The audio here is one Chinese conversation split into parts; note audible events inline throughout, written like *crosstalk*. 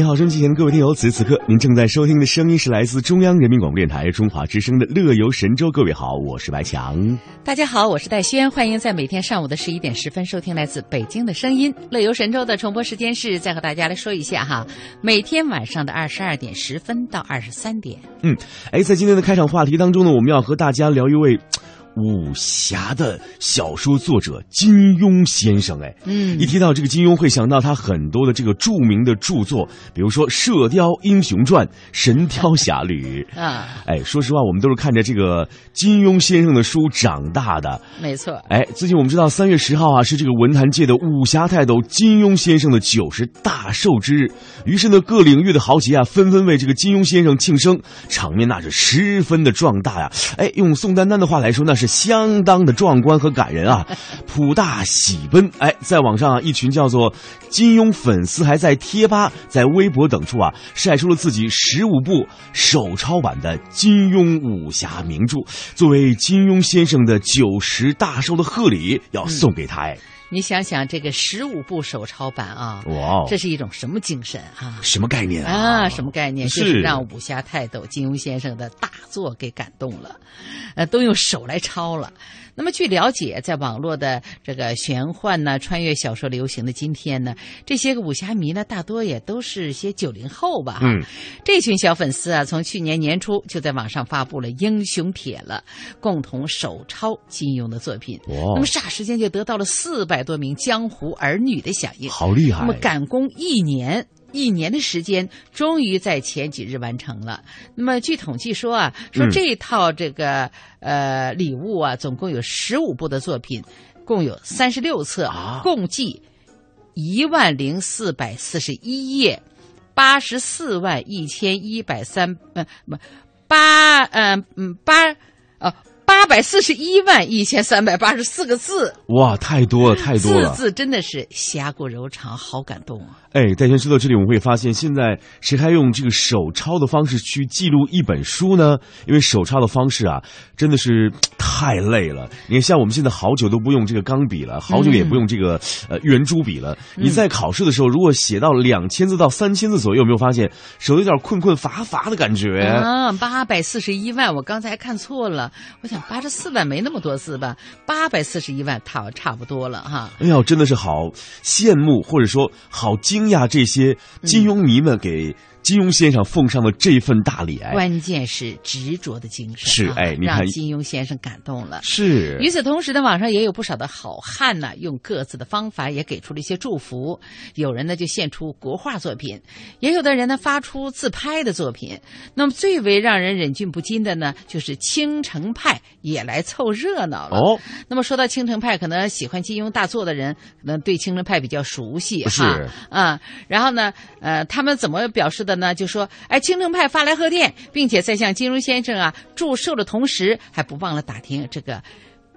你好，收机前的各位听友，此时此刻您正在收听的声音是来自中央人民广播电台中华之声的《乐游神州》。各位好，我是白强。大家好，我是戴轩，欢迎在每天上午的十一点十分收听来自北京的声音。《乐游神州》的重播时间是再和大家来说一下哈，每天晚上的二十二点十分到二十三点。嗯，哎，在今天的开场话题当中呢，我们要和大家聊一位。武侠的小说作者金庸先生，哎，嗯，一提到这个金庸，会想到他很多的这个著名的著作，比如说《射雕英雄传》《神雕侠侣 *laughs*》啊，哎，说实话，我们都是看着这个金庸先生的书长大的，没错。哎，最近我们知道三月十号啊，是这个文坛界的武侠泰斗金庸先生的九十大寿之日，于是呢，各领域的豪杰啊，纷纷为这个金庸先生庆生，场面那是十分的壮大呀。哎，用宋丹丹的话来说，那是相当的壮观和感人啊，*laughs* 普大喜奔。哎，在网上啊，一群叫做金庸粉丝还在贴吧、在微博等处啊，晒出了自己十五部手抄版的金庸武侠名著，作为金庸先生的九十大寿的贺礼，要送给他。哎，你想想这个十五部手抄版啊，哇哦，这是一种什么精神啊？什么概念啊？啊，什么概念？是就是让武侠泰斗金庸先生的大作给感动了，呃，都用手来抄了。那么据了解，在网络的这个玄幻呢、穿越小说流行的今天呢，这些个武侠迷呢，大多也都是些九零后吧。嗯，这群小粉丝啊，从去年年初就在网上发布了英雄帖了，共同手抄金庸的作品。哇那么霎时间就得到了四百多名江湖儿女的响应。好厉害！那么赶工一年。一年的时间，终于在前几日完成了。那么据统计说啊，说嗯这套这个、呃礼物啊，总共有十五部的作品，共有三十六册，啊共计一万零四百四十一页，八十四万一千一百三呃不八嗯嗯八呃八百四十一万一千三百八十四个字，哇，太多了，太多了。字字真的是侠骨柔肠，好感动啊！哎，戴轩说到这里，我们会发现，现在谁还用这个手抄的方式去记录一本书呢？因为手抄的方式啊，真的是 *tsk* 太累了。你看，像我们现在好久都不用这个钢笔了，好久也不用这个、呃圆珠笔了。你在考试的时候，如果写到两千字到三千字左右，有没有发现手有点困困乏乏的感觉？啊，八百四十一万，我刚才看错了，我想八十四万没那么多字吧，八百四十一万差差不多了哈。哎呦，真的是好羡慕，或者说好惊讶，这些金庸迷们给金庸先生奉上的这份大礼。哎，关键是执着的精神，是啊哎你看让金庸先生感动了。是与此同时呢，网上也有不少的好汉呢，用各自的方法也给出了一些祝福。有人呢就献出国画作品，也有的人呢发出自拍的作品。那么最为让人忍俊不禁的呢，就是青城派也来凑热闹了。哦，那么说到青城派，可能喜欢金庸大作的人，可能对青城派比较熟悉是哈啊、然后呢，呃，他们怎么表示的的呢？就说，哎，清城派发来贺电，并且在向金庸先生啊祝寿的同时，还不忘了打听这个。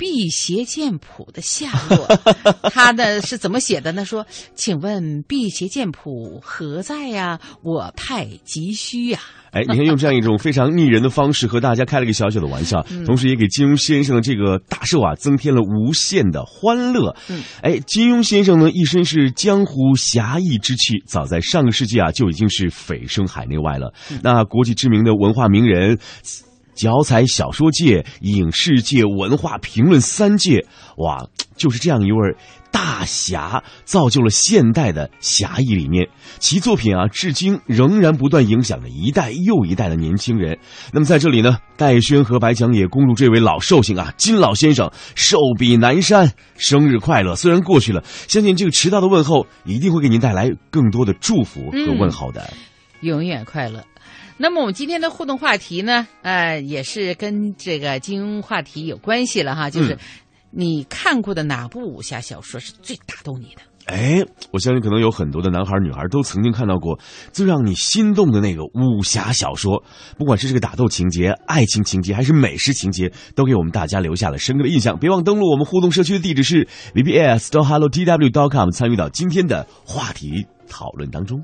辟邪剑谱的下落，*laughs* 他呢是怎么写的呢？说，请问辟邪剑谱何在呀？我太急需呀、哎，你看用这样一种非常拟人的方式和大家开了个小小的玩笑，嗯同时也给金庸先生的这个大寿啊增添了无限的欢乐。嗯，哎，金庸先生呢一身是江湖侠义之气，早在上个世纪啊就已经是蜚声海内外了。嗯那国际知名的文化名人。脚踩小说界、影视界、文化评论三界，哇，就是这样一位大侠，造就了现代的侠义理念。其作品啊，至今仍然不断影响着一代又一代的年轻人。那么在这里呢，戴轩和白强也恭祝这位老寿星啊，金老先生寿比南山，生日快乐！虽然过去了，相信这个迟到的问候一定会给您带来更多的祝福和问候的。永远快乐。那么我们今天的互动话题呢，呃，也是跟这个金庸话题有关系了哈，就是嗯你看过的哪部武侠小说是最打动你的？哎，我相信可能有很多的男孩女孩都曾经看到过最让你心动的那个武侠小说，不管是这个打斗情节、爱情情节，还是美食情节，都给我们大家留下了深刻的印象。别忘登录我们互动社区的地址是 vbs dot hello TW dot com 参与到今天的话题讨论当中。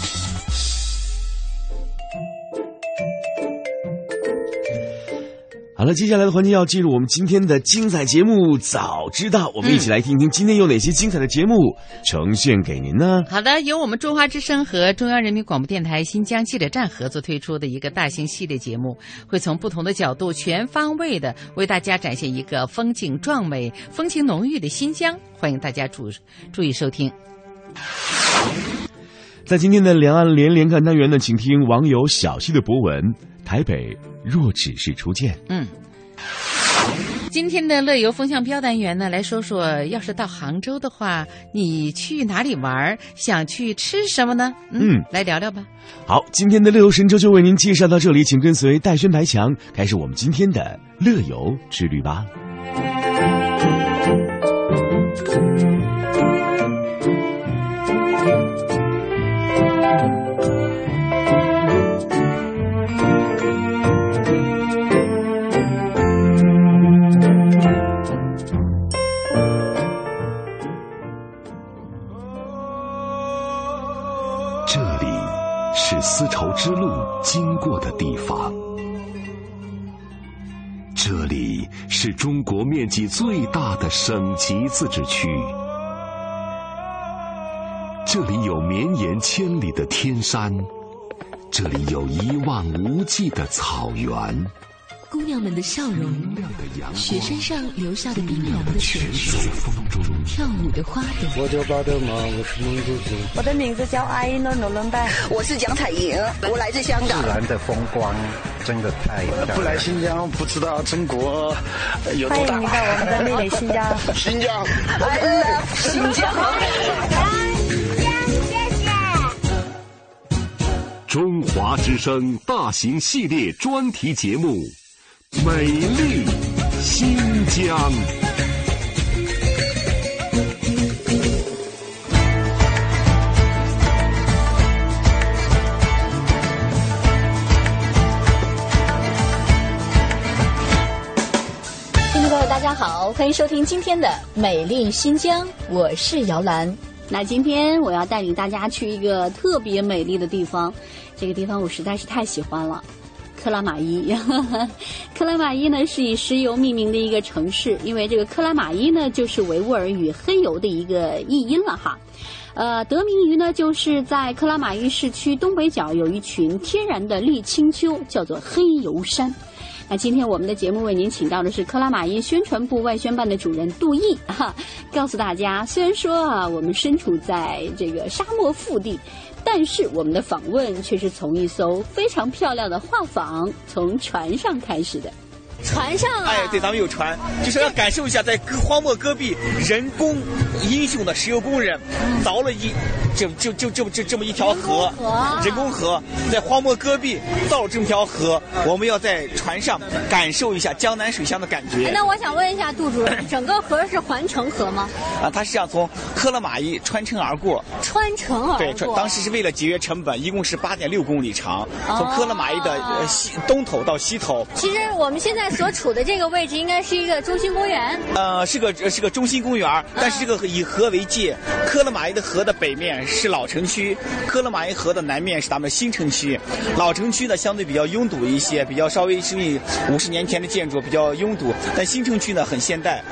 好了，接下来的环节要进入我们今天的精彩节目。早知道，我们一起来听听今天有哪些精彩的节目呈现给您呢？好的，由我们中华之声和中央人民广播电台新疆记者站合作推出的一个大型系列节目，会从不同的角度、全方位的为大家展现一个风景壮美、风情浓郁的新疆。欢迎大家注注意收听。在今天的两岸连连看单元呢，请听网友小溪的博文：台北若只是初见。嗯，今天的乐游风向标单元呢，来说说，要是到杭州的话，你去哪里玩？想去吃什么呢？嗯来聊聊吧。好，今天的乐游神州就为您介绍到这里，请跟随戴轩白强开始我们今天的乐游之旅吧。丝绸之路经过的地方，这里是中国面积最大的省级自治区，这里有绵延千里的天山，这里有一望无际的草原。姑娘们的笑容，雪山上留下的冰凉的水在风跳舞的花朵。我叫巴德玛，我是蒙古族。我的名字叫阿依诺诺伦拜，我是蒋彩莹，我来自香港。自然的风光真的太漂亮。不来新疆不知道中国有多大。欢迎你到我们的美丽新疆。新疆，I love 新疆。中华之声大型系列专题节目《美丽新疆》。听众朋友，大家好，欢迎收听今天的《美丽新疆》，我是姚兰。那今天我要带领大家去一个特别美丽的地方，这个地方我实在是太喜欢了。克拉玛依，*laughs* 克拉玛依呢是以石油命名的一个城市，因为这个克拉玛依呢就是维吾尔语黑油的一个译音了哈。呃，得名于呢就是在克拉玛依市区东北角有一群天然的沥青丘，叫做黑油山。那今天我们的节目为您请到的是克拉玛依宣传部外宣办的主任杜毅哈，告诉大家，虽然说啊我们身处在这个沙漠腹地，但是我们的访问却是从一艘非常漂亮的画舫从船上开始的。船上啊！哎，对，咱们有船，就是要感受一下在荒漠戈壁人工英雄的石油工人凿了一就就就就就这么一条河，人工河在荒漠戈壁造了这么条河，我们要在船上感受一下江南水乡的感觉。那我想问一下杜主任，*clears throat* 整个河是环城河吗？啊，它是要从克拉玛依穿城而过，穿城而过。对，当时是为了节约成本，一共是八点六公里长，从克拉玛依的呃西东头到西头。其实我们现在。所处的这个位置应该是一个中心公园。呃，是个是个中心公园，但是这个以河为界，科勒玛依的河的北面是老城区，科勒玛依河的南面是咱们新城区。老城区呢相对比较拥堵一些，比较稍微是五十年前的建筑比较拥堵，但新城区呢很现代。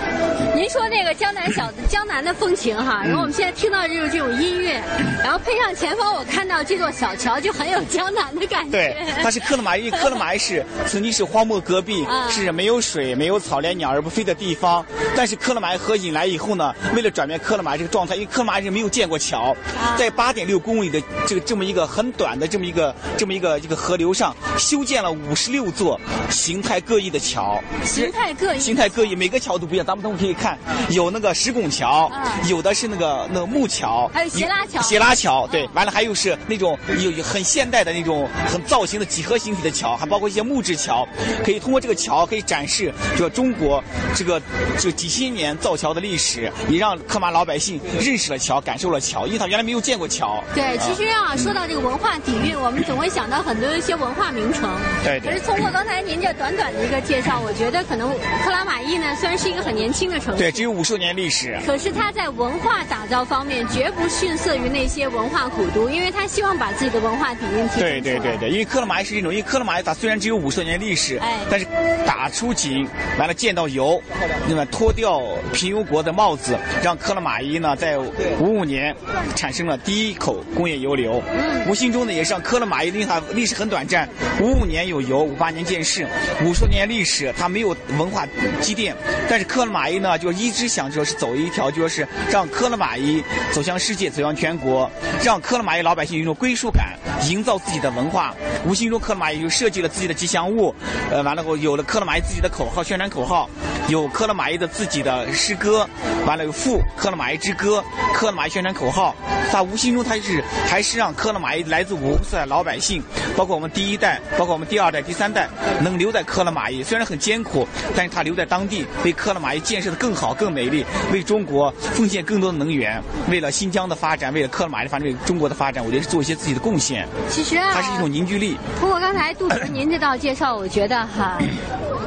您说那个江南小江南的风情哈，然后我们现在听到就是这种音乐，然后配上前方我看到这座小桥，就很有江南的感觉。对，它是科勒玛依，科勒玛依市曾经是荒漠戈壁，是没有水、没有草，连鸟儿不飞的地方。但是克勒马依河引来以后呢，为了转变克勒马依这个状态，因为克勒马依是没有建过桥，在八点六公里的这个这么一个很短的这么一个这么一个一个河流上，修建了五十六座形态各异的桥。形态各异，形态各异，每个桥都不一样。咱们等会可以看，有那个石拱桥，有的是那个那个木桥，还有斜拉桥。斜拉桥，对，完了还有是那种有很现代的那种很造型的几何形体的桥，还包括一些木质桥。可以通过这个桥，可以展示这个中国这个这几千年造桥的历史，也让克马老百姓认识了桥，感受了桥，因为他原来没有见过桥。对，其实啊，说到这个文化底蕴，我们总会想到很多一些文化名城。对。可是通过刚才您这短短的一个介绍，我觉得可能克拉玛依呢，虽然是一个很年轻的城市，对，只有五十多年历史，可是它在文化打造方面绝不逊色于那些文化古都，因为他希望把自己的文化底蕴提升对对对对，因为克拉玛依是这种，因为克拉玛依它虽然只有五十多年历史，哎，但是打出井，完了见到油，那么脱掉平庸国的帽子，让克拉玛依呢在五五年产生了第一口工业油流，无形中呢也是让克拉玛依，因为它历史很短暂，五五年有油，五八年建市，五十年历史，它没有文化积淀，但是克拉玛依呢就一直想着是走一条，就说是让克拉玛依走向世界，走向全国，让克拉玛依老百姓有一种归属感，营造自己的文化，无形中克拉玛依就设计了自己的吉祥物，呃，完了后有了克拉玛依自己的口号，宣传口号，有克拉玛依的自己的诗歌，完了有赋克拉玛依之歌，克拉玛依宣传口号，他无形中他是还是让克拉玛依来自五湖四海老百姓，包括我们第一代，包括我们第二代、第三代，能留在克拉玛依，虽然很艰苦，但是他留在当地，为克拉玛依建设的更好、更美丽，为中国奉献更多的能源，为了新疆的发展，为了克拉玛依发展，为中国的发展，我觉得是做一些自己的贡献。其实啊，它是一种凝聚力。通过刚才杜主任您这道介绍，我觉得哈，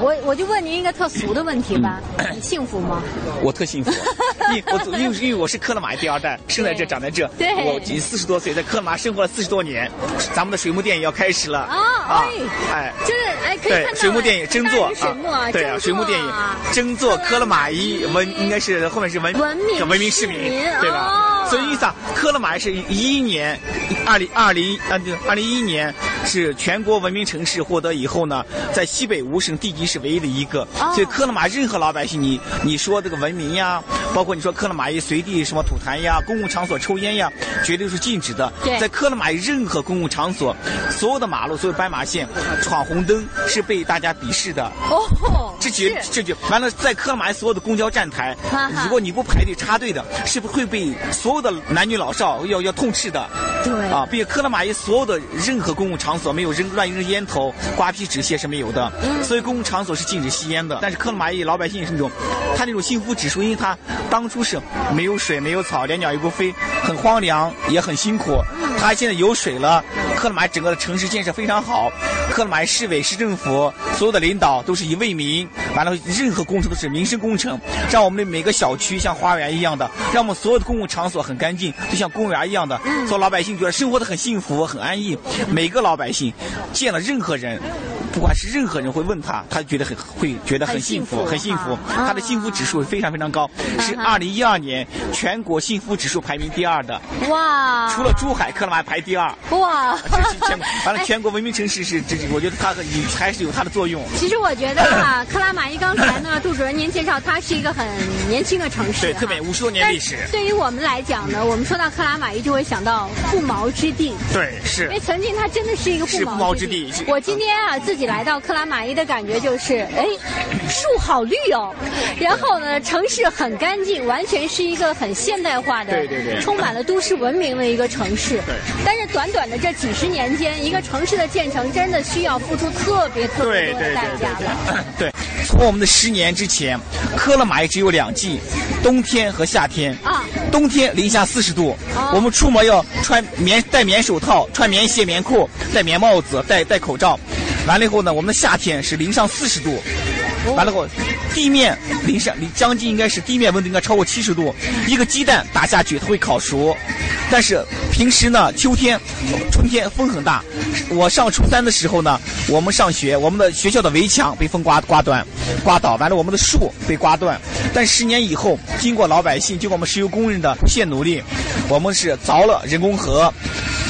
我我就问您一个特俗的问题吧，你幸福吗？我特幸福，因我因为因为我是克拉玛依第二代，生在这长在这，对，我已经四十多岁，在克拉玛生活了四十多年，咱们的水幕电影要开始了啊啊！哎，就是哎，可以看到水幕电影争做啊，对啊，水幕电影争做克拉玛依文应该是后面是文文明文明市民对吧？所以意思啊，克拉玛依是一一年，二零二零啊对，二零一一年是全国文明城市获得以后呢，在西北五省地级市唯一的一个，所以克拉玛任何老百姓，你你说这个文明呀，包括你说克拉玛依随地什么吐痰呀，公共场所抽烟呀，绝对是禁止的。在克拉玛依任何公共场所，所有的马路、所有斑马线闯红灯是被大家鄙视的。哦，这绝这绝完了，在克拉玛依所有的公交站台，如果你不排队插队的，是不是会被所有的男女老少要要痛斥的？对啊，并且克拉玛依所有的任何公共场所没有扔乱扔烟头、瓜皮纸屑是没有的，嗯所以公共场所是禁止吸烟的。但是克拉玛依老百姓是那种，他那种幸福指数，因为他当初是没有水、没有草，连鸟也不飞，很荒凉，也很辛苦。他现在有水了，克拉玛依整个的城市建设非常好，克拉玛依市委、市政府所有的领导都是以为民，完了任何工程都是民生工程，让我们的每个小区像花园一样的，让我们所有的公共场所很干净，就像公园一样的，所以老百姓觉得生活的很幸福、很安逸。每个老百姓见了任何人。不管是任何人会问他，他觉得很会觉得很幸福，很幸福。他的幸福指数非常非常高，是二零一二年全国幸福指数排名第二的。哇！除了珠海，克拉玛依排第二。哇！这是全国，完了全国文明城市是这，我觉得它还是有它的作用。其实我觉得哈，*laughs* 克拉玛依刚才呢，杜主任您介绍，它是一个很年轻的城市，对，特别五十多年历史。对于我们来讲呢，我们说到克拉玛依就会想到不毛之地。对，是。因为曾经它真的是一个不毛之地。我今天啊自己来到克拉玛依的感觉就是，哎，树好绿哦，然后呢，城市很干净，完全是一个很现代化的，对对对，充满了都市文明的一个城市。对。但是短短的这几十年间，一个城市的建成真的需要付出特别特别多的代价了。*coughs* 对，从我们的十年之前，科勒玛也只有两季，冬天和夏天。啊。冬天零下四十度，我们出门要穿棉戴棉手套，穿棉鞋、棉裤，戴棉帽子，戴戴口罩。完了以后呢，我们的夏天是零上四十度，完了后，地面零上，你将近应该是地面温度应该超过七十度，一个鸡蛋打下去它会烤熟。但是平时呢，秋天、春天风很大。我上初三的时候呢，我们上学，我们的学校的围墙被风刮刮断、刮倒，完了我们的树被刮断。但十年以后，经过老百姓、经过我们石油工人的不懈努力，我们是凿了人工河，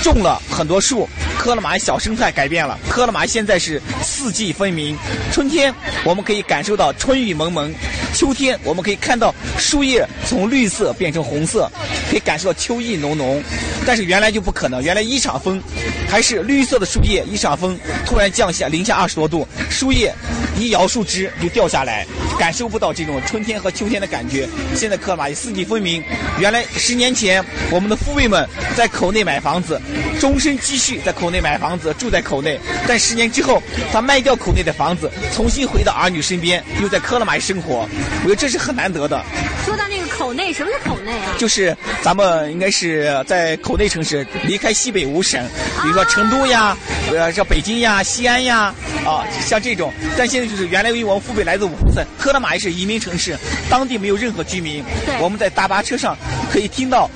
种了很多树。科勒马小生态改变了，科勒马现在是四季分明。春天我们可以感受到春雨蒙蒙，秋天我们可以看到树叶从绿色变成红色，可以感受到秋意浓浓。但是原来就不可能，原来一场风，还是绿色的树叶，一场风突然降下零下二十多度，树叶一摇树枝就掉下来，感受不到这种春天和秋天的感觉。现在科勒马四季分明，原来十年前我们的父辈们在口内买房子，终身积蓄在口内买房子，住在口内，但十年之后他卖掉口内的房子，重新回到儿女身边，又在克拉玛依生活，我觉得这是很难得的。说到口内，什么是口内啊？就是咱们应该是在口内城市，离开西北五省，比如说成都呀，呃，像北京呀、西安呀，啊，像这种。但现在就是原来因为我们父辈来自五湖村，科勒马也是移民城市，当地没有任何居民。我们在大巴车上可以听到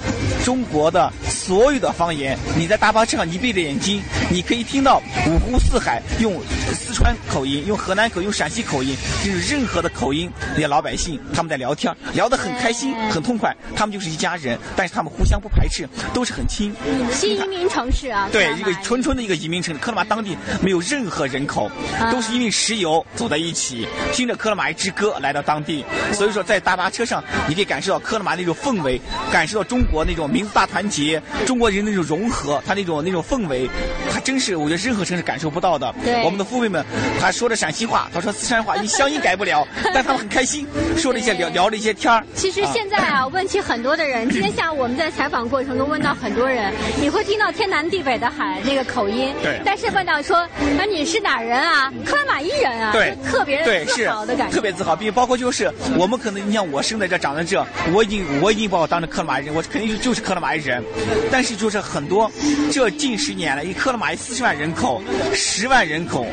中国的所有的方言。你在大巴车上，你闭着眼睛，你可以听到五湖四海用四川口音、用河南口、用陕西口音，就是任何的口音，那些老百姓他们在聊天，聊得很开心、很痛快。他们就是一家人，但是他们互相不排斥，都是很亲。新移民城市啊，对，一个纯纯的一个移民城市。科勒玛当地没有任何人口，都是因为石油走在一起，听着科勒马一支歌来到当地。所以说，在大巴车上，你可以感受到科勒玛那种氛围，感受到中国那种民族大团结，中国人那种融合，他那种那种氛围，他真是我觉得任何城市感受不到的。对，我们的父辈们，他说着陕西话，他说四川话，你乡音改不了，但他们很开心，说了一些聊聊了一些天儿。其实现在啊，问起很多的人，今天下午我们在采访过程中问到很多人，你会听到天南地北的喊那个口音，对，但是问到说，啊你是哪人啊？克拉玛依人啊，对，特别对自豪的感觉，特别自豪，并包括就是我们可能你像我生在这长在这，我已经我已经把我当成克拉玛依人，我肯定就就是克拉玛依人，但是就是很多这近十年来，以克拉玛依四十万人口，十万人口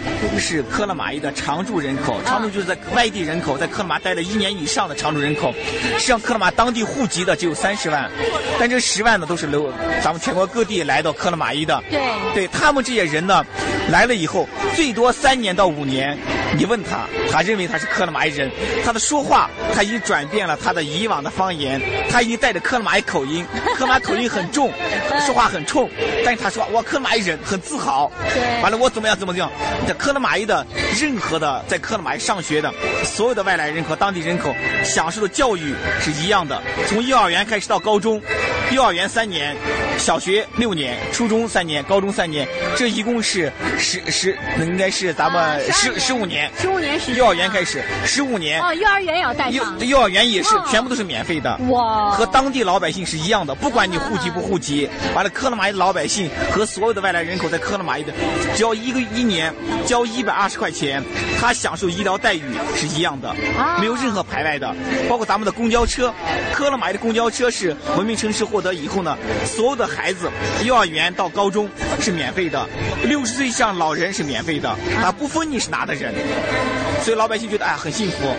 是克拉玛依的常住人口，常住就是在外地人口，在克拉玛待了一年以上的常住人口，实际上克拉玛当地户籍的只有三十万，但这十万呢都是留咱们全国各地来到克拉玛依的，对，对他们这些人呢，来了以后最多三年到五年。你问他，他认为他是克拉玛依人，他的说话他已经转变了他的以往的方言，他已经带着克拉玛依口音，克拉玛口音很重，*laughs* 说话很冲，但是他说我克拉玛依人，很自豪。对，完了我怎么样怎么样？在克拉玛来的任何的在克拉玛依上学的所有的外来人和、当地人口享受的教育是一样的，从幼儿园开始到高中，幼儿园三年，小学六年，初中三年，高中三年，这一共是十十，应该是咱们十十五年。十五年时幼儿园开始，十五年。哦，幼儿园也要带上，幼儿园也是全部都是免费的，哇，和当地老百姓是一样的，不管你户籍不户籍，完了克拉玛依的老百姓和所有的外来人口在克拉玛依的，只要一个一年交一百二十块钱，他享受医疗待遇是一样的，没有任何排外的，包括咱们的公交车，克拉玛依的公交车是文明城市获得以后呢，所有的孩子幼儿园到高中是免费的，六十岁以上老人是免费的，啊，不分你是哪的人。所以老百姓觉得哎很幸福，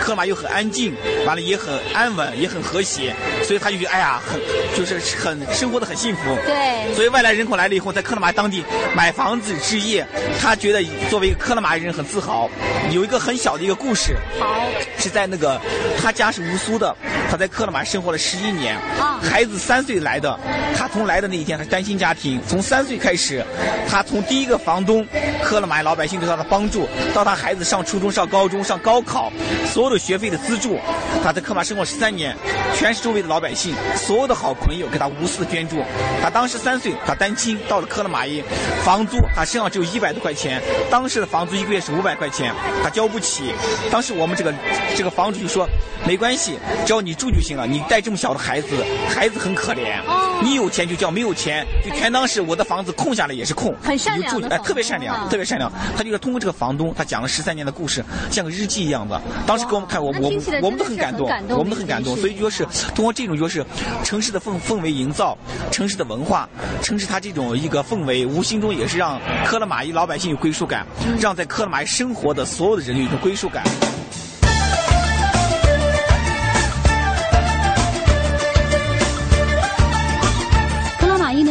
克马又很安静，完了也很安稳，也很和谐，所以他就觉得哎呀很就是很生活的很幸福。对。所以外来人口来了以后，在克拉玛当地买房子置业，他觉得作为一个克拉玛人很自豪。有一个很小的一个故事，好，是在那个他家是乌苏的，他在克拉玛生活了十一年，啊，孩子三岁来的，他从来的那一天他是单亲家庭，从三岁开始，他从第一个房东克拉玛老百姓对他的帮助，到他孩子上初中、上高中、上高考，所有的学费的资助，他在克马生活十三年，全是周围的老百姓，所有的好朋友给他无私的捐助。他当时三岁，他单亲到了克拉玛依，房租他身上只有一百多块钱，当时的房租一个月是五百块钱，他交不起。当时我们这个这个房主就说，没关系，只要你住就行了。你带这么小的孩子，孩子很可怜，你有钱就叫，没有钱就全当是我的房子空下来也是空，很善良哎，特别善良，特别善良。他就是通过这个房东，他讲了十三年的故事，像个日记一样的。当时给我们看我们我们我们都很感动，我们都很感动。所以就是通过这种就是城市的氛氛围营造，城市的文化，城市它这种一个氛围，无形中也是让科勒玛依老百姓有归属感，让在科勒玛依生活的所有的人有一种归属感。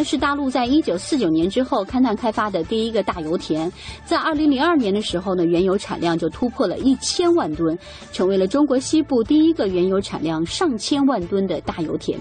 是大陆在一九四九年之后勘探开发的第一个大油田，在二零零二年的时候呢，原油产量就突破了一千万吨，成为了中国西部第一个原油产量上千万吨的大油田。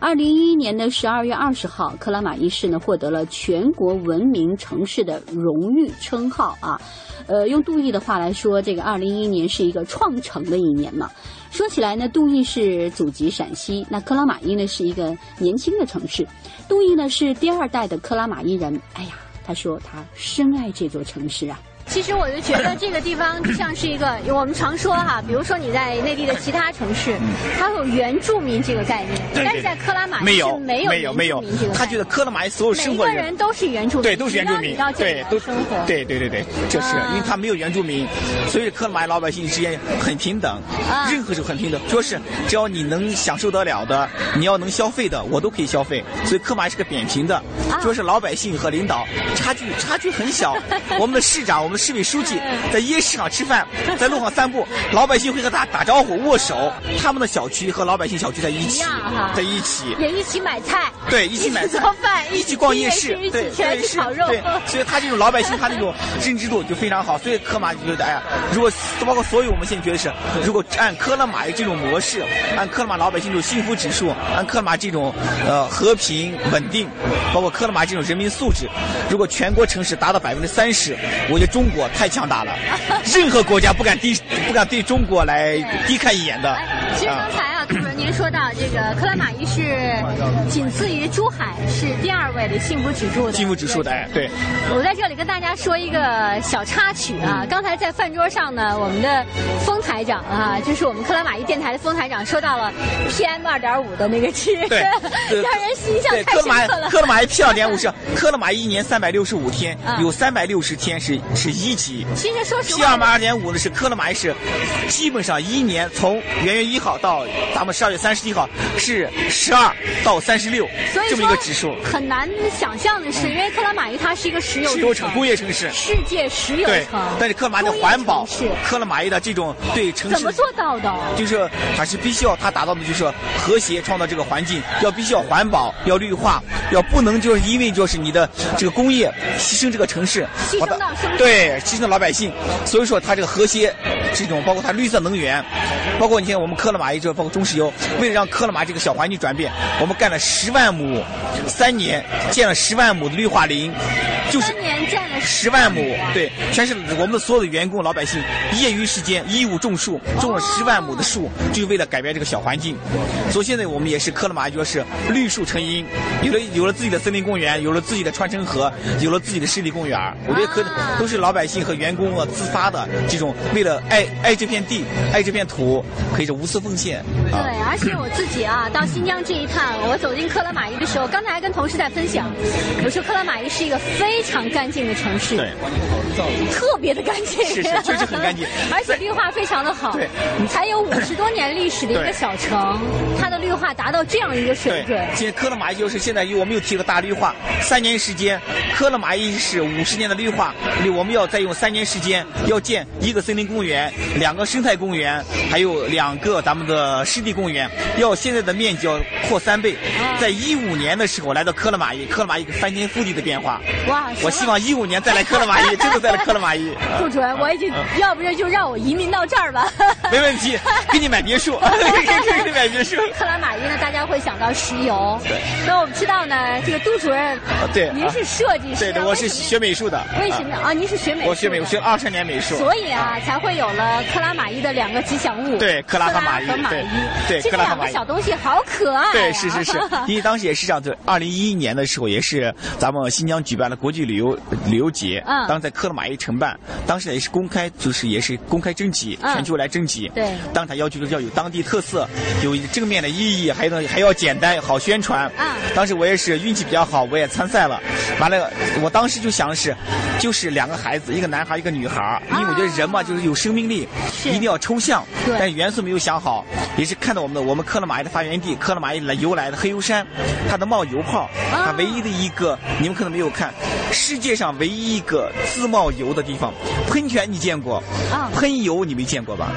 二零一一年的十二月二十号，克拉玛依市呢获得了全国文明城市的荣誉称号啊。呃，用杜毅的话来说，这个二零一一年是一个创城的一年嘛。说起来呢，杜毅是祖籍陕西，那克拉玛依呢是一个年轻的城市。杜毅呢是第二代的克拉玛依人。哎呀，他说他深爱这座城市啊。其实我就觉得这个地方就 *coughs* 像是一个，我们常说哈，比如说你在内地的其他城市，它有原住民这个概念，但是在克拉玛依没有没有没有。他觉得克拉玛依所有生活人，每个人都是原住民，对，都是原住民，对，都生活，对对对对，就是因为他没有原住民，所以克拉玛依老百姓之间很平等，任何时候很平等，说是只要你能享受得了的，你要能消费的，我都可以消费，所以克拉玛依是个扁平的，说是老百姓和领导差距差距很小，*laughs* 我们的市长，我们的市委书记。在夜市上吃饭，在路上散步，*laughs* 老百姓会和他打招呼、握手。他们的小区和老百姓小区在一起，在一起，也一起买菜，对，一起买菜、做饭，一起逛夜市，对，对，烤肉。对，所以他这种老百姓，*laughs* 他那种认知度就非常好。所以科马就觉得，哎呀，如果包括所有我们现在觉得是，如果按科勒马这种模式，按科勒马老百姓这种幸福指数，按科勒马这种呃和平稳定，包括科勒马这种人民素质，如果全国城市达到百分之三十，我觉得中国太强大了。任何国家不敢低，不敢对中国来低看一眼的。其实刚才啊，说到这个克拉玛依是仅次于珠海是第二位的幸福指数的幸福指数的哎，对。我在这里跟大家说一个小插曲啊，刚才在饭桌上呢，我们的丰台长啊，就是我们克拉玛依电台的丰台长，说到了 PM 二点五的那个值，对，*laughs* 让人心象太深刻了。克拉玛依 PM 二点五是克拉玛依一年三百六十五天，有三百六十天是是一级。其实说实话，PM 二点五呢是克拉玛依是基本上一年从元月一号到咱们十二月三十一号是十二到三十六这么一个指数，很难想象的是，因为克拉玛依它是一个石油石油城、工业城市，世界石油城。但是克拉玛依的环保，克拉玛依的这种对城市怎么做到的？就是还是必须要它达到的就是和谐创造这个环境，要必须要环保，要绿化，要不能就是因为就是你的这个工业牺牲这个城市，牺牲到生对牺牲到老百姓，所以说它这个和谐这种包括它绿色能源，包括你看我们克拉玛依这包括中石油，为了让克拉玛这个小环境转变，我们干了十万亩，三年建了十万亩的绿化林，就是年建了十万亩，对，全是我们的所有的员工老百姓业余时间义务种树，种了十万亩的树，就是为了改变这个小环境。所以现在我们也是克拉玛依是绿树成荫，有了有了自己的森林公园，有了自己的穿城河，有了自己的湿地公园。我觉得可都是老百姓和员工啊自发的这种为了爱爱这片地，爱这片土，可以是无私奉献。对，而且我自己啊，到新疆这一趟，我走进克拉玛依的时候，刚才还跟同事在分享，我说克拉玛依是一个非常干净的城市，对，特别的干净，是是，确实很干净，*laughs* 而且绿化非常的好，对，才有五十多年历史的一个小城，它的绿化达到这样一个水准。现在克拉玛依就是现在，我们又提个大绿化，三年时间，克拉玛依是五十年的绿化，我们要再用三年时间，要建一个森林公园，两个生态公园，还有两个咱们的湿地公园，要现在的面积要扩三倍。在一五年的时候来到克拉玛依，克拉玛依翻天覆地的变化。哇！我希望一五年再来克拉玛依，*laughs* 真的再来克拉玛依。杜主任，我已经要不然就让我移民到这儿吧。*laughs* 没问题，给你买别墅，*laughs* 给你买别墅。克拉玛依呢，大家会想到石油。对。那我们知道呢，这个杜主任，对，您是设计师，对对，我是学美术的。为什么啊？您是学美术？我学美术，学二十年美术。所以啊，才会有了克拉玛依的两个吉祥物。对，克拉和玛依。对，这两个小东西好可爱。对，是是是。因为当时也是这样，就二零一一年的时候，也是咱们新疆举办了国际旅游旅游节，嗯。当时在克拉玛依承办，当时也是公开，就是也是公开征集，嗯。全球来征集。对。当时他要求要有当地特色，有正面的意义，还有呢还要简单好宣传。啊当时我也是运气比较好，我也参赛了。完了，我当时就想的是，就是两个孩子，一个男孩，一个女孩，因为我觉得人嘛，就是有生命力，一定要抽象，对。但元素没有想好，也是看到我们的我们克拉玛依的发源地，克拉玛依来由来的黑油山，它的冒油泡，它唯一的一个，你们可能没有看，世界上唯一一个自冒油的地方，喷泉你见过？啊喷油你没见过吧？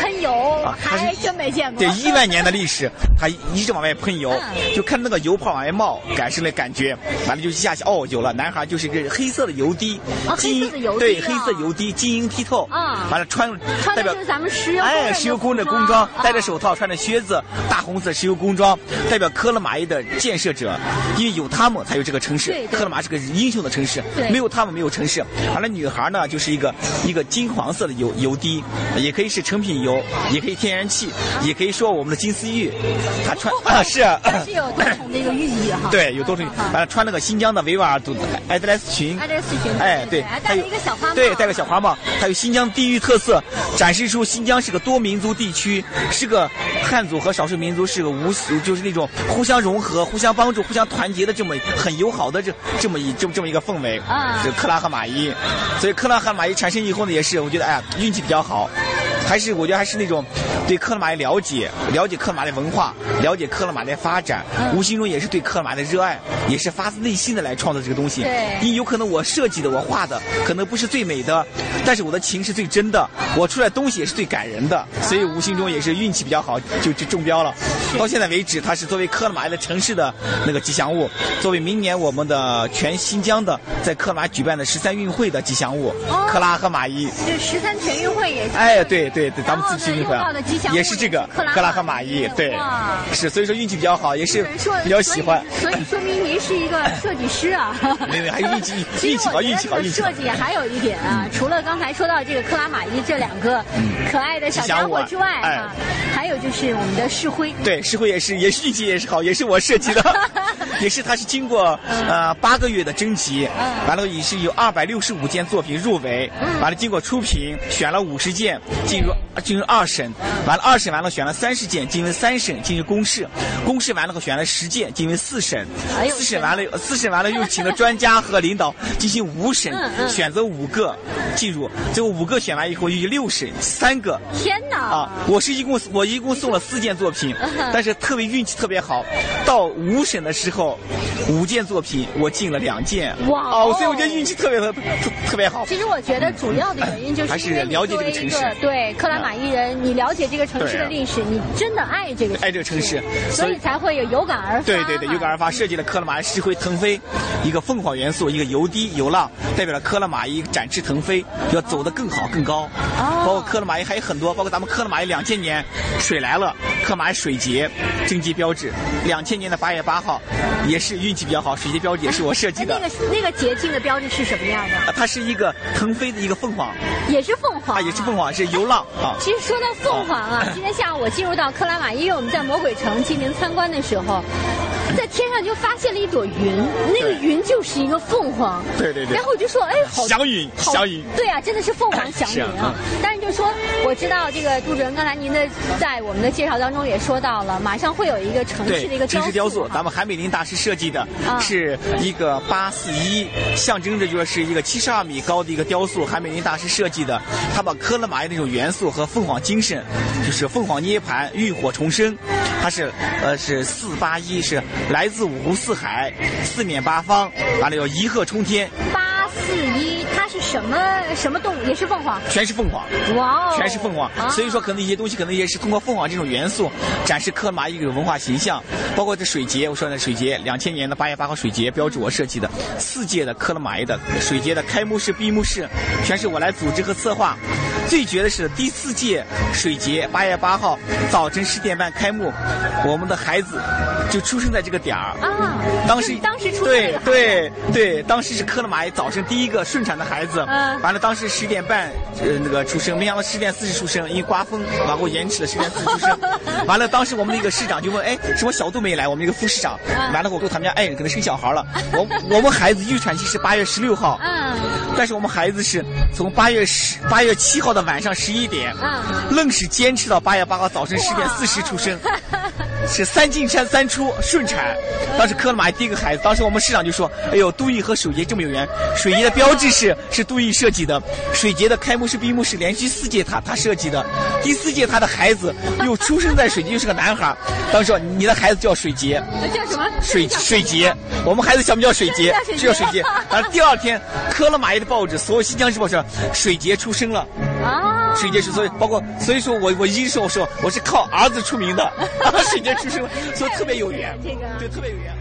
喷油啊还真没见过。对，一万年的历史，*laughs* 它一直往外喷油，嗯就看那个油泡往外冒，感受那感觉，完了就一下去，哦，有了，男孩就是一个黑色的油滴，啊晶黑色的油滴对，啊黑色油滴，晶莹剔透，啊完了穿代表穿的就是咱们石油哎，的石油工的工装，啊戴着手套，穿着靴子，大红色石油工装，代表科勒玛依的建设者，因为有他们才有这个城市对。对科勒玛是个英雄的城市对，没有他们没有城市。完了，女孩呢就是一个一个金黄色的油油滴，也可以是成品油，也可以天然气，也可以说我们的金丝玉。她穿啊是啊。是有多重的一个寓意哈。对，有多重。完了，穿那个新疆的维吾尔族艾德莱斯裙，艾德莱斯裙，哎，对，还戴了一个小花帽，对，戴个小花帽，还有新疆地域特色，展示出新疆是个多民族地区，是个汉族和少数民族是个无，就是那种互相融合、互相帮助、互相团结的这么很友好的这这么一这么这么一个氛围。啊。是克拉和马伊，所以克拉和马伊产生以后呢，也是我觉得哎呀运气比较好，还是我觉得还是那种对克拉玛依了解，了解克拉玛依文化，了解克拉玛依的发展，嗯无形中也是对克拉玛依的热爱，也是发自内心的来创造这个东西。对因为有可能我设计的、我画的可能不是最美的，但是我的情是最真的，我出来东西也是最感人的，所以无形中也是运气比较好，就就中标了。到现在为止，它是作为克拉玛依的城市的那个吉祥物，作为明年我们的全新疆的在克拉玛依举办的十三运会的吉祥物，哦克拉和玛依。这十三全运会也是。哎，对对对，咱们自己也是这个克拉和玛依，对，是所以说运气比较好，也是比较喜欢。所以说明您是一个设计师啊。*laughs* 没有还有运气运气好运气好运气好设计还有一点啊，除了刚才说到这个克拉玛依这两个可爱的小家伙之外嗯啊，还有就是我们的世辉。对，石灰也是，也是运气也是好，也是我设计的，*laughs* 也是它是经过呃八个月的征集，完了也是有二百六十五件作品入围，完了经过初评选了五十件进入进入二审，完了二审完了选了三十件进入三审进行公示，公示完了后选了十件进入四审，四审完了四审完了又请了专家和领导进行五审选择五个进入，最后五个选完以后又有六审三个。天哪！啊，我是一共我一共送了四件作品但是特别运气特别好，到五审的时候，五件作品我进了两件，哇哦哦，所以我觉得运气特别特特特别好。其实我觉得主要的原因就是还是因为你了解作为一这个城市个对克拉玛依人，你了解这个城市的历史，你真的爱这个爱这个城市所以才会有有感而发。对对对，有感而发，设计了克拉玛依石灰腾飞，一个凤凰元素，一个游滴游浪，代表了克拉玛依展翅腾飞，要走得更好更高。包括克拉玛依还有很多，包括咱们克拉玛依两千年水来了，克拉玛依水节经济标志，两千年的八月八号，也是运气比较好，水节标志也是我设计的。哎那个那个节庆的标志是什么样的？啊它是一个腾飞的一个凤凰，也是凤凰啊，也是凤凰，是游浪啊。其实说到凤凰啊，今天下午我进入到克拉玛依，因为我们在魔鬼城进行参观的时候，在天上就发现了一朵云，那个云就是一个凤凰。对对对然后我就说，哎，好祥云好祥云对啊，真的是凤凰祥云是啊啊。但是就说，我知道这个杜主任，刚才您的在我们的介绍当中也说到了，马上会有一个城市的一个对，城市雕塑，咱们韩美林大师设计的啊，是一个八四一，象征着就是一个七十二米高的一个雕塑，韩美林大师设计的，他把科勒玛依那种元素和凤凰精神，就是凤凰涅槃、浴火重生，它是呃是四八一，是来自五湖四海、四面八方，完了要一鹤冲天，八四一，什么什么动物？也是凤凰。全是凤凰。哇哦，全是凤凰，啊所以说可能一些东西可能也是通过凤凰这种元素展示科勒玛依这种文化形象，包括这水节，我说的水节，两千年的八月八号水节标志我设计的，四届的科勒玛依的水节的开幕式、闭幕式，全是我来组织和策划。最绝的是第四届水节，八月八号早晨十点半开幕，我们的孩子就出生在这个点儿啊。当时当时出对对对，当时是克拉玛依早晨第一个顺产的孩子。嗯。完了，当时十点半呃那个出生，没想到十点四十出生，因为刮风然后延迟了十点四十出生。*laughs* 完了，当时我们那个市长就问，哎，什么小杜没来？我们那个副市长。完了，我跟他们家爱人可能生小孩了。我我们孩子预产期是八月十六号。嗯。但是我们孩子是从八月十八月七号的晚上十一点，愣是坚持到八月八号早晨十点四十出生，是三进山三出顺产。当时克拉玛依第一个孩子，当时我们市长就说：“哎呦，杜邑和水杰这么有缘，水杰的标志是是杜邑设计的，水杰的开幕式闭幕式连续四届他他设计的，第四届他的孩子又出生在水节，又是个男孩。当时说你的孩子叫水节，叫什么？水水杰。我们孩子小名叫水杰，就叫水杰。然后第二天，克拉玛依的报纸，所有新疆日报上，水杰出生了。啊，水节是所以包括所以说我我一说我说我是靠儿子出名的，*laughs* 水节出生，所以特别有缘，*laughs* 这个对特别有缘。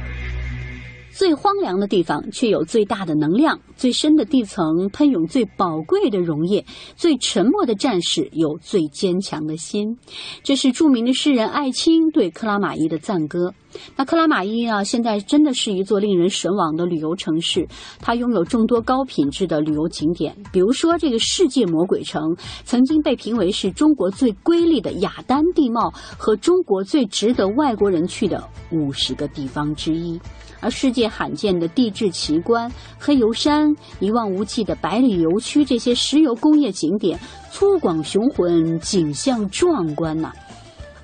最荒凉的地方，却有最大的能量；最深的地层，喷涌最宝贵的溶液；最沉默的战士，有最坚强的心。这是著名的诗人艾青对克拉玛依的赞歌。那克拉玛依啊，现在真的是一座令人神往的旅游城市。它拥有众多高品质的旅游景点，比如说这个世界魔鬼城，曾经被评为是中国最瑰丽的雅丹地貌和中国最值得外国人去的五十个地方之一。而世界罕见的地质奇观、黑油山、一望无际的百里油区这些石油工业景点，粗犷雄浑，景象壮观呐、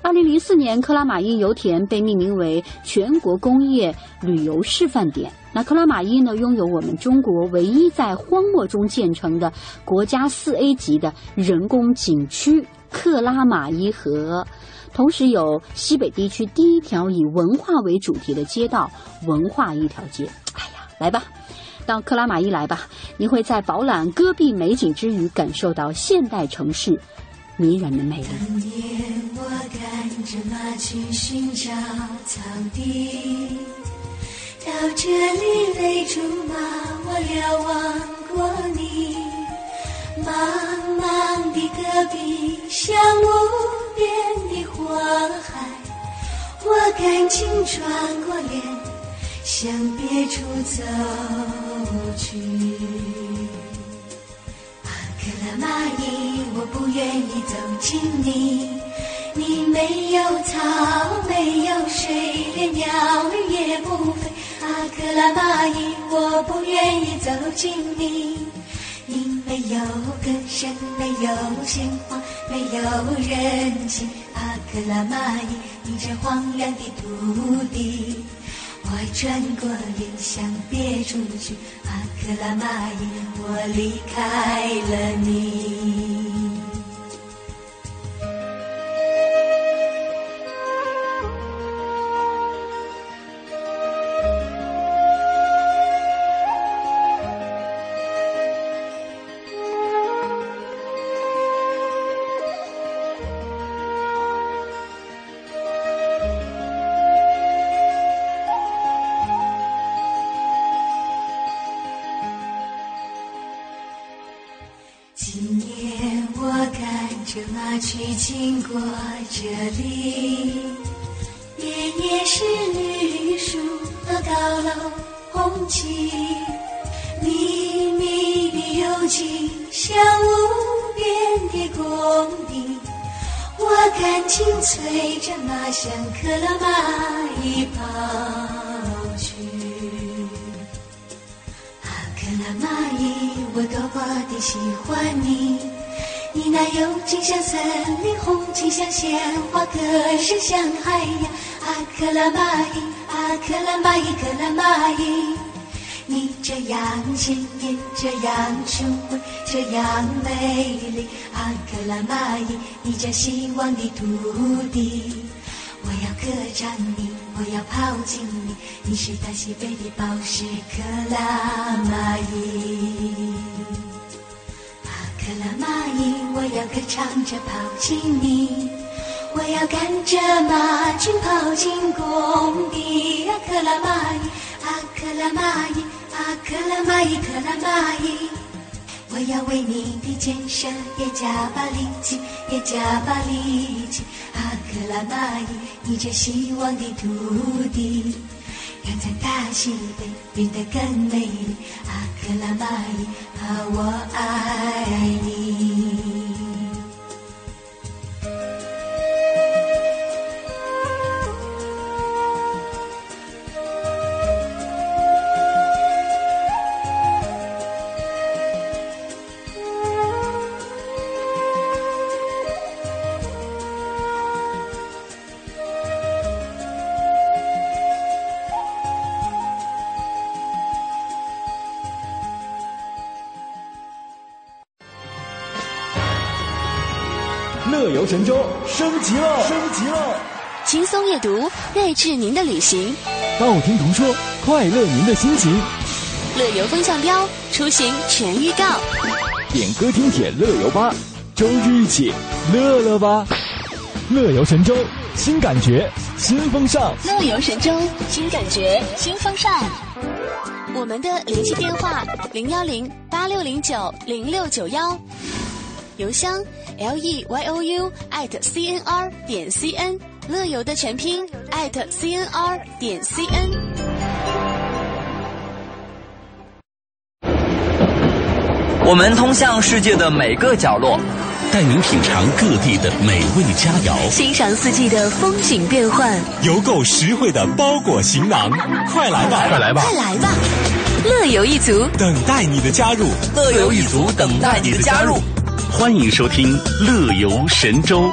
二零零四年，克拉玛依油田被命名为全国工业旅游示范点。那克拉玛依呢，拥有我们中国唯一在荒漠中建成的国家四 A 级的人工景区——克拉玛依河。同时有西北地区第一条以文化为主题的街道——文化一条街。哎呀，来吧，到克拉玛依来吧！你会在饱览戈壁美景之余，感受到现代城市迷人的魅力。当年我赶着马去寻找草地，到这里泪珠马，我瞭望过你。茫茫的戈壁像雾边的火海，我赶紧转过脸向别处走去。阿，克拉玛依，我不愿意走近你，你没有草，没有水，连鸟儿也不飞。阿，克拉玛依，我不愿意走近你。你没有歌声，没有鲜花，没有人情。阿，克拉玛依，你这荒凉的土地，我转过脸想别出去。阿，克拉玛依，我离开了你。今年我赶着马去经过这里，年年是绿树和高楼红旗，密密的幽静像无边的工地。我赶紧催着马向克拉玛依跑我多么的喜欢你！你那幽静像森林，红景像鲜花，歌声像海洋。啊，克拉玛依，啊，克拉玛依，克拉玛依，你这样鲜艳，这样雄伟，这样美丽。啊，克拉玛依，你这希望的土地。我要歌唱你，我要靠近你，你是大西北的宝石克拉玛依。克拉玛依，我要歌唱着跑进你，我要赶着马群跑进工地。啊，克拉玛依，啊，克拉玛依，啊，克拉玛依，克拉玛依。我要为你的建设也加把力气，也加把力气。啊，克拉玛依，你这希望的土地，让这大西北变得更美丽。阿，克拉玛依，啊，我爱你。阅读，睿智您的旅行；道听途说，快乐您的心情。乐游风向标，出行全预告。点歌听铁乐游吧，周日一起乐乐吧！乐游神州，新感觉，新风尚。乐游神州，新感觉，新风尚。我们的联系电话：零幺零八六零九零六九幺。邮箱 l e y o u at c n r 点 c n，乐游的全拼艾特 c n r 点 c n。我们通向世界的每个角落，带您品尝各地的美味佳肴，欣赏四季的风景变幻，邮购实惠的包裹行囊。快来吧，快来吧，快来吧！乐游一族等待你的加入，乐游一族等待你的加入。欢迎收听《乐游神州》。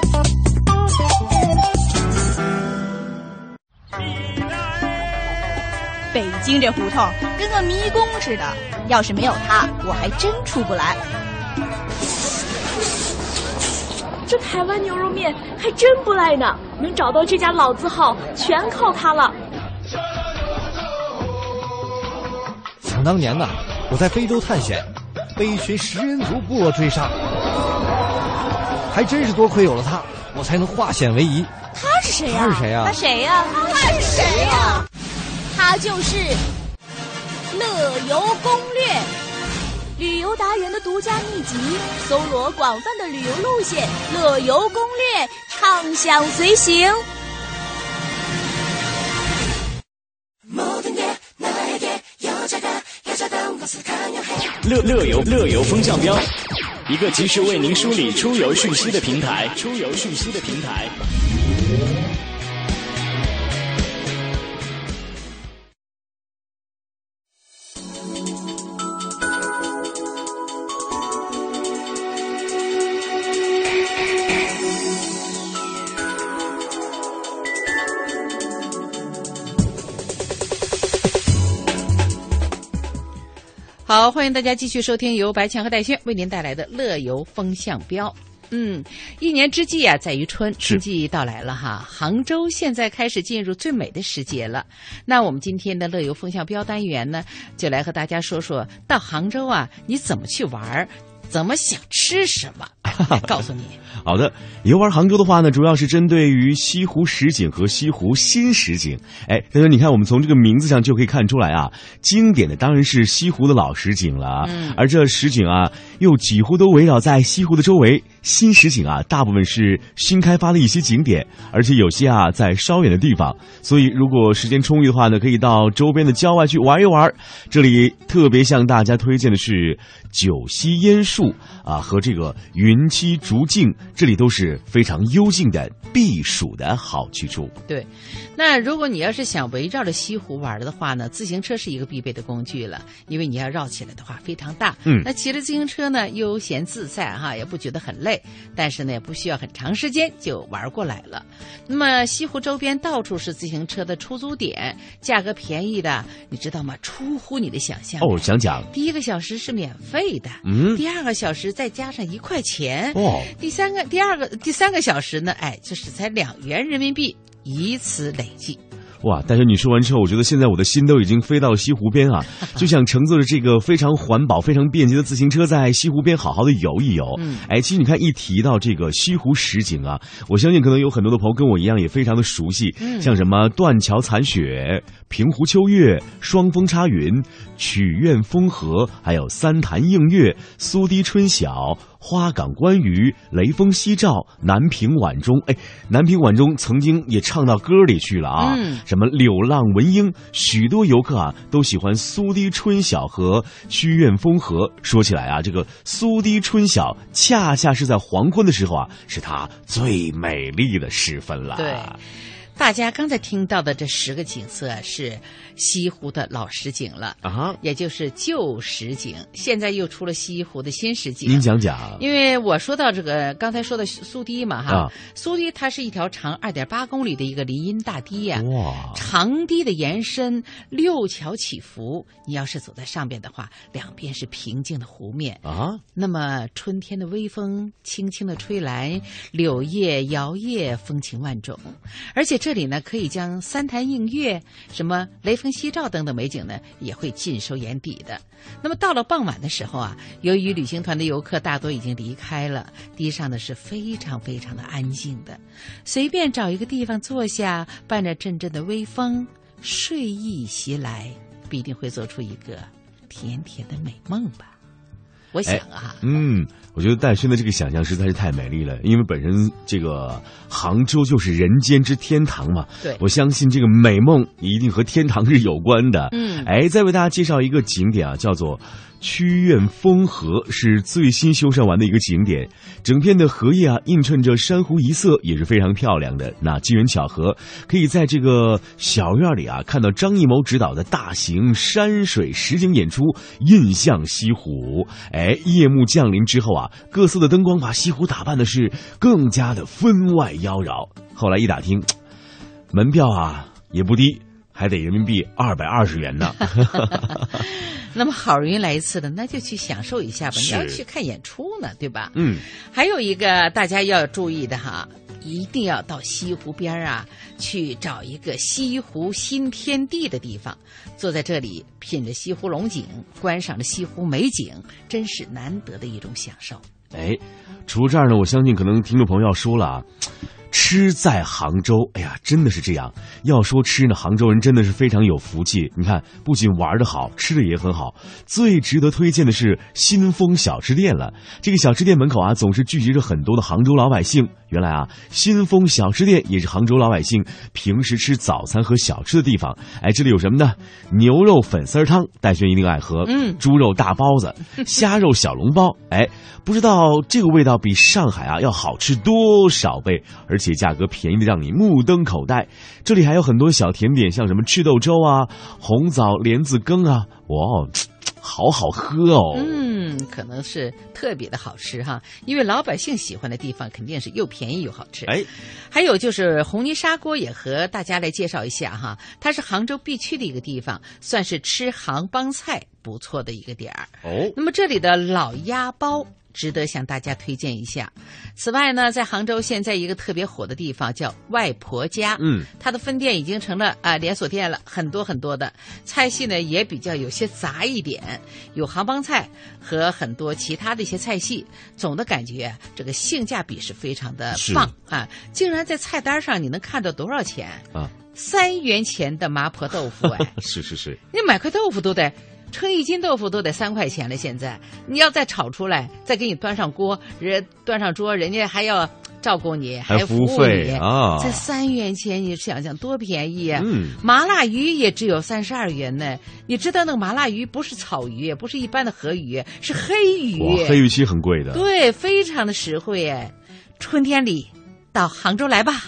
京这胡同跟个迷宫似的，要是没有它，我还真出不来。这台湾牛肉面还真不赖呢，能找到这家老字号，全靠它了。想当年呐，我在非洲探险，被一群食人族部落追杀。还真是多亏有了它，我才能化险为夷。他是谁呀？他是谁呀？他谁呀？他是谁呀？他就是《乐游攻略》，旅游达人的独家秘籍，搜罗广泛的旅游路线，《乐游攻略》畅享随行。乐乐游乐游风向标。一个及时为您梳理出游讯息的平台，出游讯息的平台。好，欢迎大家继续收听由白强和戴轩为您带来的乐游风向标。嗯，一年之计啊，在于春，春季到来了哈。杭州现在开始进入最美的时节了。那我们今天的乐游风向标单元呢，就来和大家说说到杭州啊，你怎么去玩儿，怎么想吃什么，告诉你。*laughs* 好的，游玩杭州的话呢，主要是针对于西湖实景和西湖新实景。哎，他说你看，我们从这个名字上就可以看出来啊，经典的当然是西湖的老实景了。嗯，而这实景啊，又几乎都围绕在西湖的周围。新实景啊，大部分是新开发的一些景点，而且有些啊在稍远的地方。所以，如果时间充裕的话呢，可以到周边的郊外去玩一玩。这里特别向大家推荐的是九溪烟树啊和这个云栖竹径。这里都是非常幽静的避暑的好去处。对，那如果你要是想围绕着西湖玩的话呢，自行车是一个必备的工具了，因为你要绕起来的话非常大。嗯，那骑着自行车呢，悠闲自在哈，也不觉得很累，但是呢，也不需要很长时间就玩过来了。那么西湖周边到处是自行车的出租点，价格便宜的，你知道吗？出乎你的想象。哦，讲讲。第一个小时是免费的，嗯，第二个小时再加上一块钱，哦，第三个。第二个、第三个小时呢，哎，就是才两元人民币，以此累计。哇！但是你说完之后，我觉得现在我的心都已经飞到西湖边啊，*laughs* 就想乘坐着这个非常环保、非常便捷的自行车，在西湖边好好的游一游。嗯，哎，其实你看，一提到这个西湖十景啊，我相信可能有很多的朋友跟我一样也非常的熟悉，嗯像什么断桥残雪、平湖秋月、双峰插云、曲院风荷，还有三潭映月、苏堤春晓。花港观鱼、雷锋夕照、南屏晚钟，哎，南屏晚钟曾经也唱到歌里去了啊。嗯什么柳浪闻莺，许多游客啊都喜欢苏堤春晓和曲院风荷。说起来啊，这个苏堤春晓恰恰是在黄昏的时候啊，是它最美丽的时分了。对，大家刚才听到的这十个景色是西湖的老实景了啊，也就是旧实景。现在又出了西湖的新实景。您讲讲。因为我说到这个，刚才说的苏堤嘛，哈，啊苏堤它是一条长二点八公里的一个林荫大堤呀、哇，长堤的延伸，六桥起伏。你要是走在上边的话，两边是平静的湖面啊。那么春天的微风轻轻的吹来，柳叶摇曳，风情万种。而且这这里呢，可以将三潭映月、什么雷锋夕照等等美景呢，也会尽收眼底的。那么到了傍晚的时候啊，由于旅行团的游客大多已经离开了，堤上呢是非常非常的安静的，随便找一个地方坐下，伴着阵阵的微风，睡意袭来，必定会做出一个甜甜的美梦吧。我想啊，嗯，我觉得戴勋的这个想象实在是太美丽了，因为本身这个杭州就是人间之天堂嘛。对我相信这个美梦一定和天堂是有关的。嗯哎，再为大家介绍一个景点啊，叫做曲院风荷，是最新修缮完的一个景点。整片的荷叶啊，映衬着珊瑚一色，也是非常漂亮的。那机缘巧合，可以在这个小院里啊，看到张艺谋执导的大型山水实景演出《印象西湖》。哎，夜幕降临之后啊，各色的灯光把西湖打扮的是更加的分外妖娆。后来一打听，门票啊也不低，还得人民币二百二十元呢。*laughs* 那么好容易来一次的，那就去享受一下吧。你要去看演出呢，对吧？嗯，还有一个大家要注意的哈，一定要到西湖边儿啊，去找一个西湖新天地的地方，坐在这里品着西湖龙井，观赏着西湖美景，真是难得的一种享受。哎，除了这儿呢，我相信可能听众朋友要说了啊，吃在杭州，哎呀，真的是这样。要说吃呢，杭州人真的是非常有福气。你看，不仅玩的好，吃的也很好。最值得推荐的是新丰小吃店了。这个小吃店门口啊，总是聚集着很多的杭州老百姓。原来啊，新丰小吃店也是杭州老百姓平时吃早餐和小吃的地方。哎，这里有什么呢？牛肉粉丝汤，戴轩一定爱喝。嗯猪肉大包子，*laughs* 虾肉小笼包。哎，不知道这个味道比上海啊要好吃多少倍，而且价格便宜的让你目瞪口呆。这里还有很多小甜点，像什么赤豆粥啊、红枣莲子羹啊，哇哦，好好喝哦。嗯，可能是特别的好吃哈，因为老百姓喜欢的地方肯定是又便宜又好吃。哎，还有就是红泥砂锅也和大家来介绍一下哈，它是杭州必去的一个地方，算是吃杭帮菜不错的一个点儿。哦，那么这里的老鸭包。值得向大家推荐一下。此外呢，在杭州现在一个特别火的地方叫外婆家，嗯，它的分店已经成了啊、呃连锁店了，很多很多的菜系呢也比较有些杂一点，有杭帮菜和很多其他的一些菜系。总的感觉这个性价比是非常的棒啊！竟然在菜单上你能看到多少钱？啊，三元钱的麻婆豆腐 *laughs* 哎，是是是，你买块豆腐都得。称一斤豆腐都得三块钱了，现在你要再炒出来，再给你端上锅，人端上桌，人家还要照顾你，还服务费你啊这三元钱，你想想多便宜啊！嗯麻辣鱼也只有三十二元呢。你知道那个麻辣鱼不是草鱼，不是一般的河鱼，是黑鱼。哇，黑鱼期很贵的。对，非常的实惠哎。春天里到杭州来吧。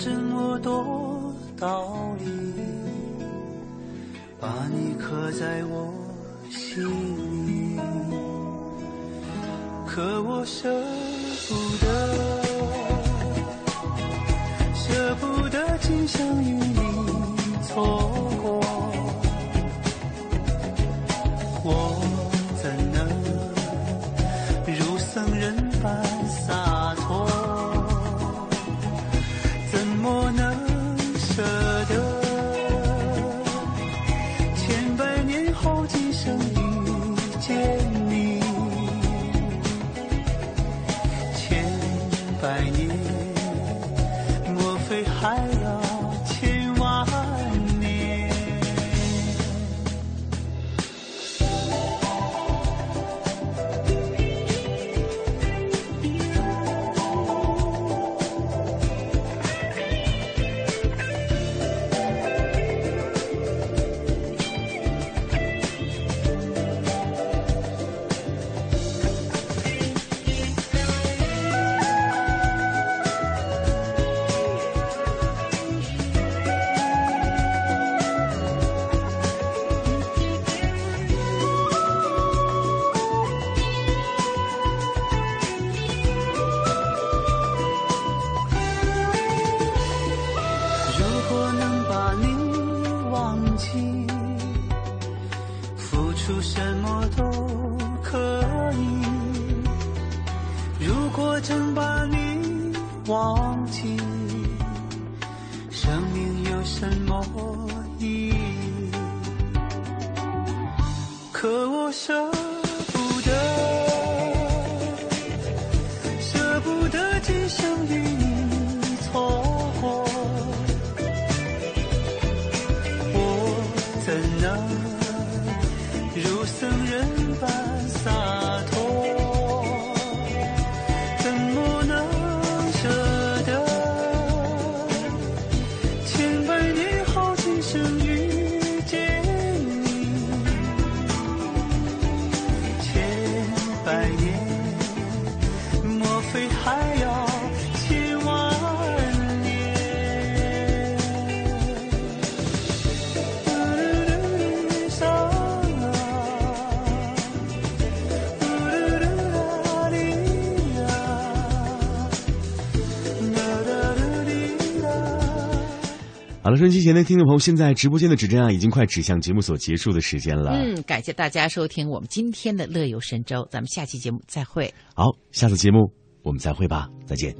这么多道理，把你刻在我心里。可我舍不得，舍不得今生与你错过。好了，收音机前的听众朋友，现在直播间的指针啊，已经快指向节目所结束的时间了。嗯，感谢大家收听我们今天的乐游神州，咱们下期节目再会。好，下次节目我们再会吧，再见。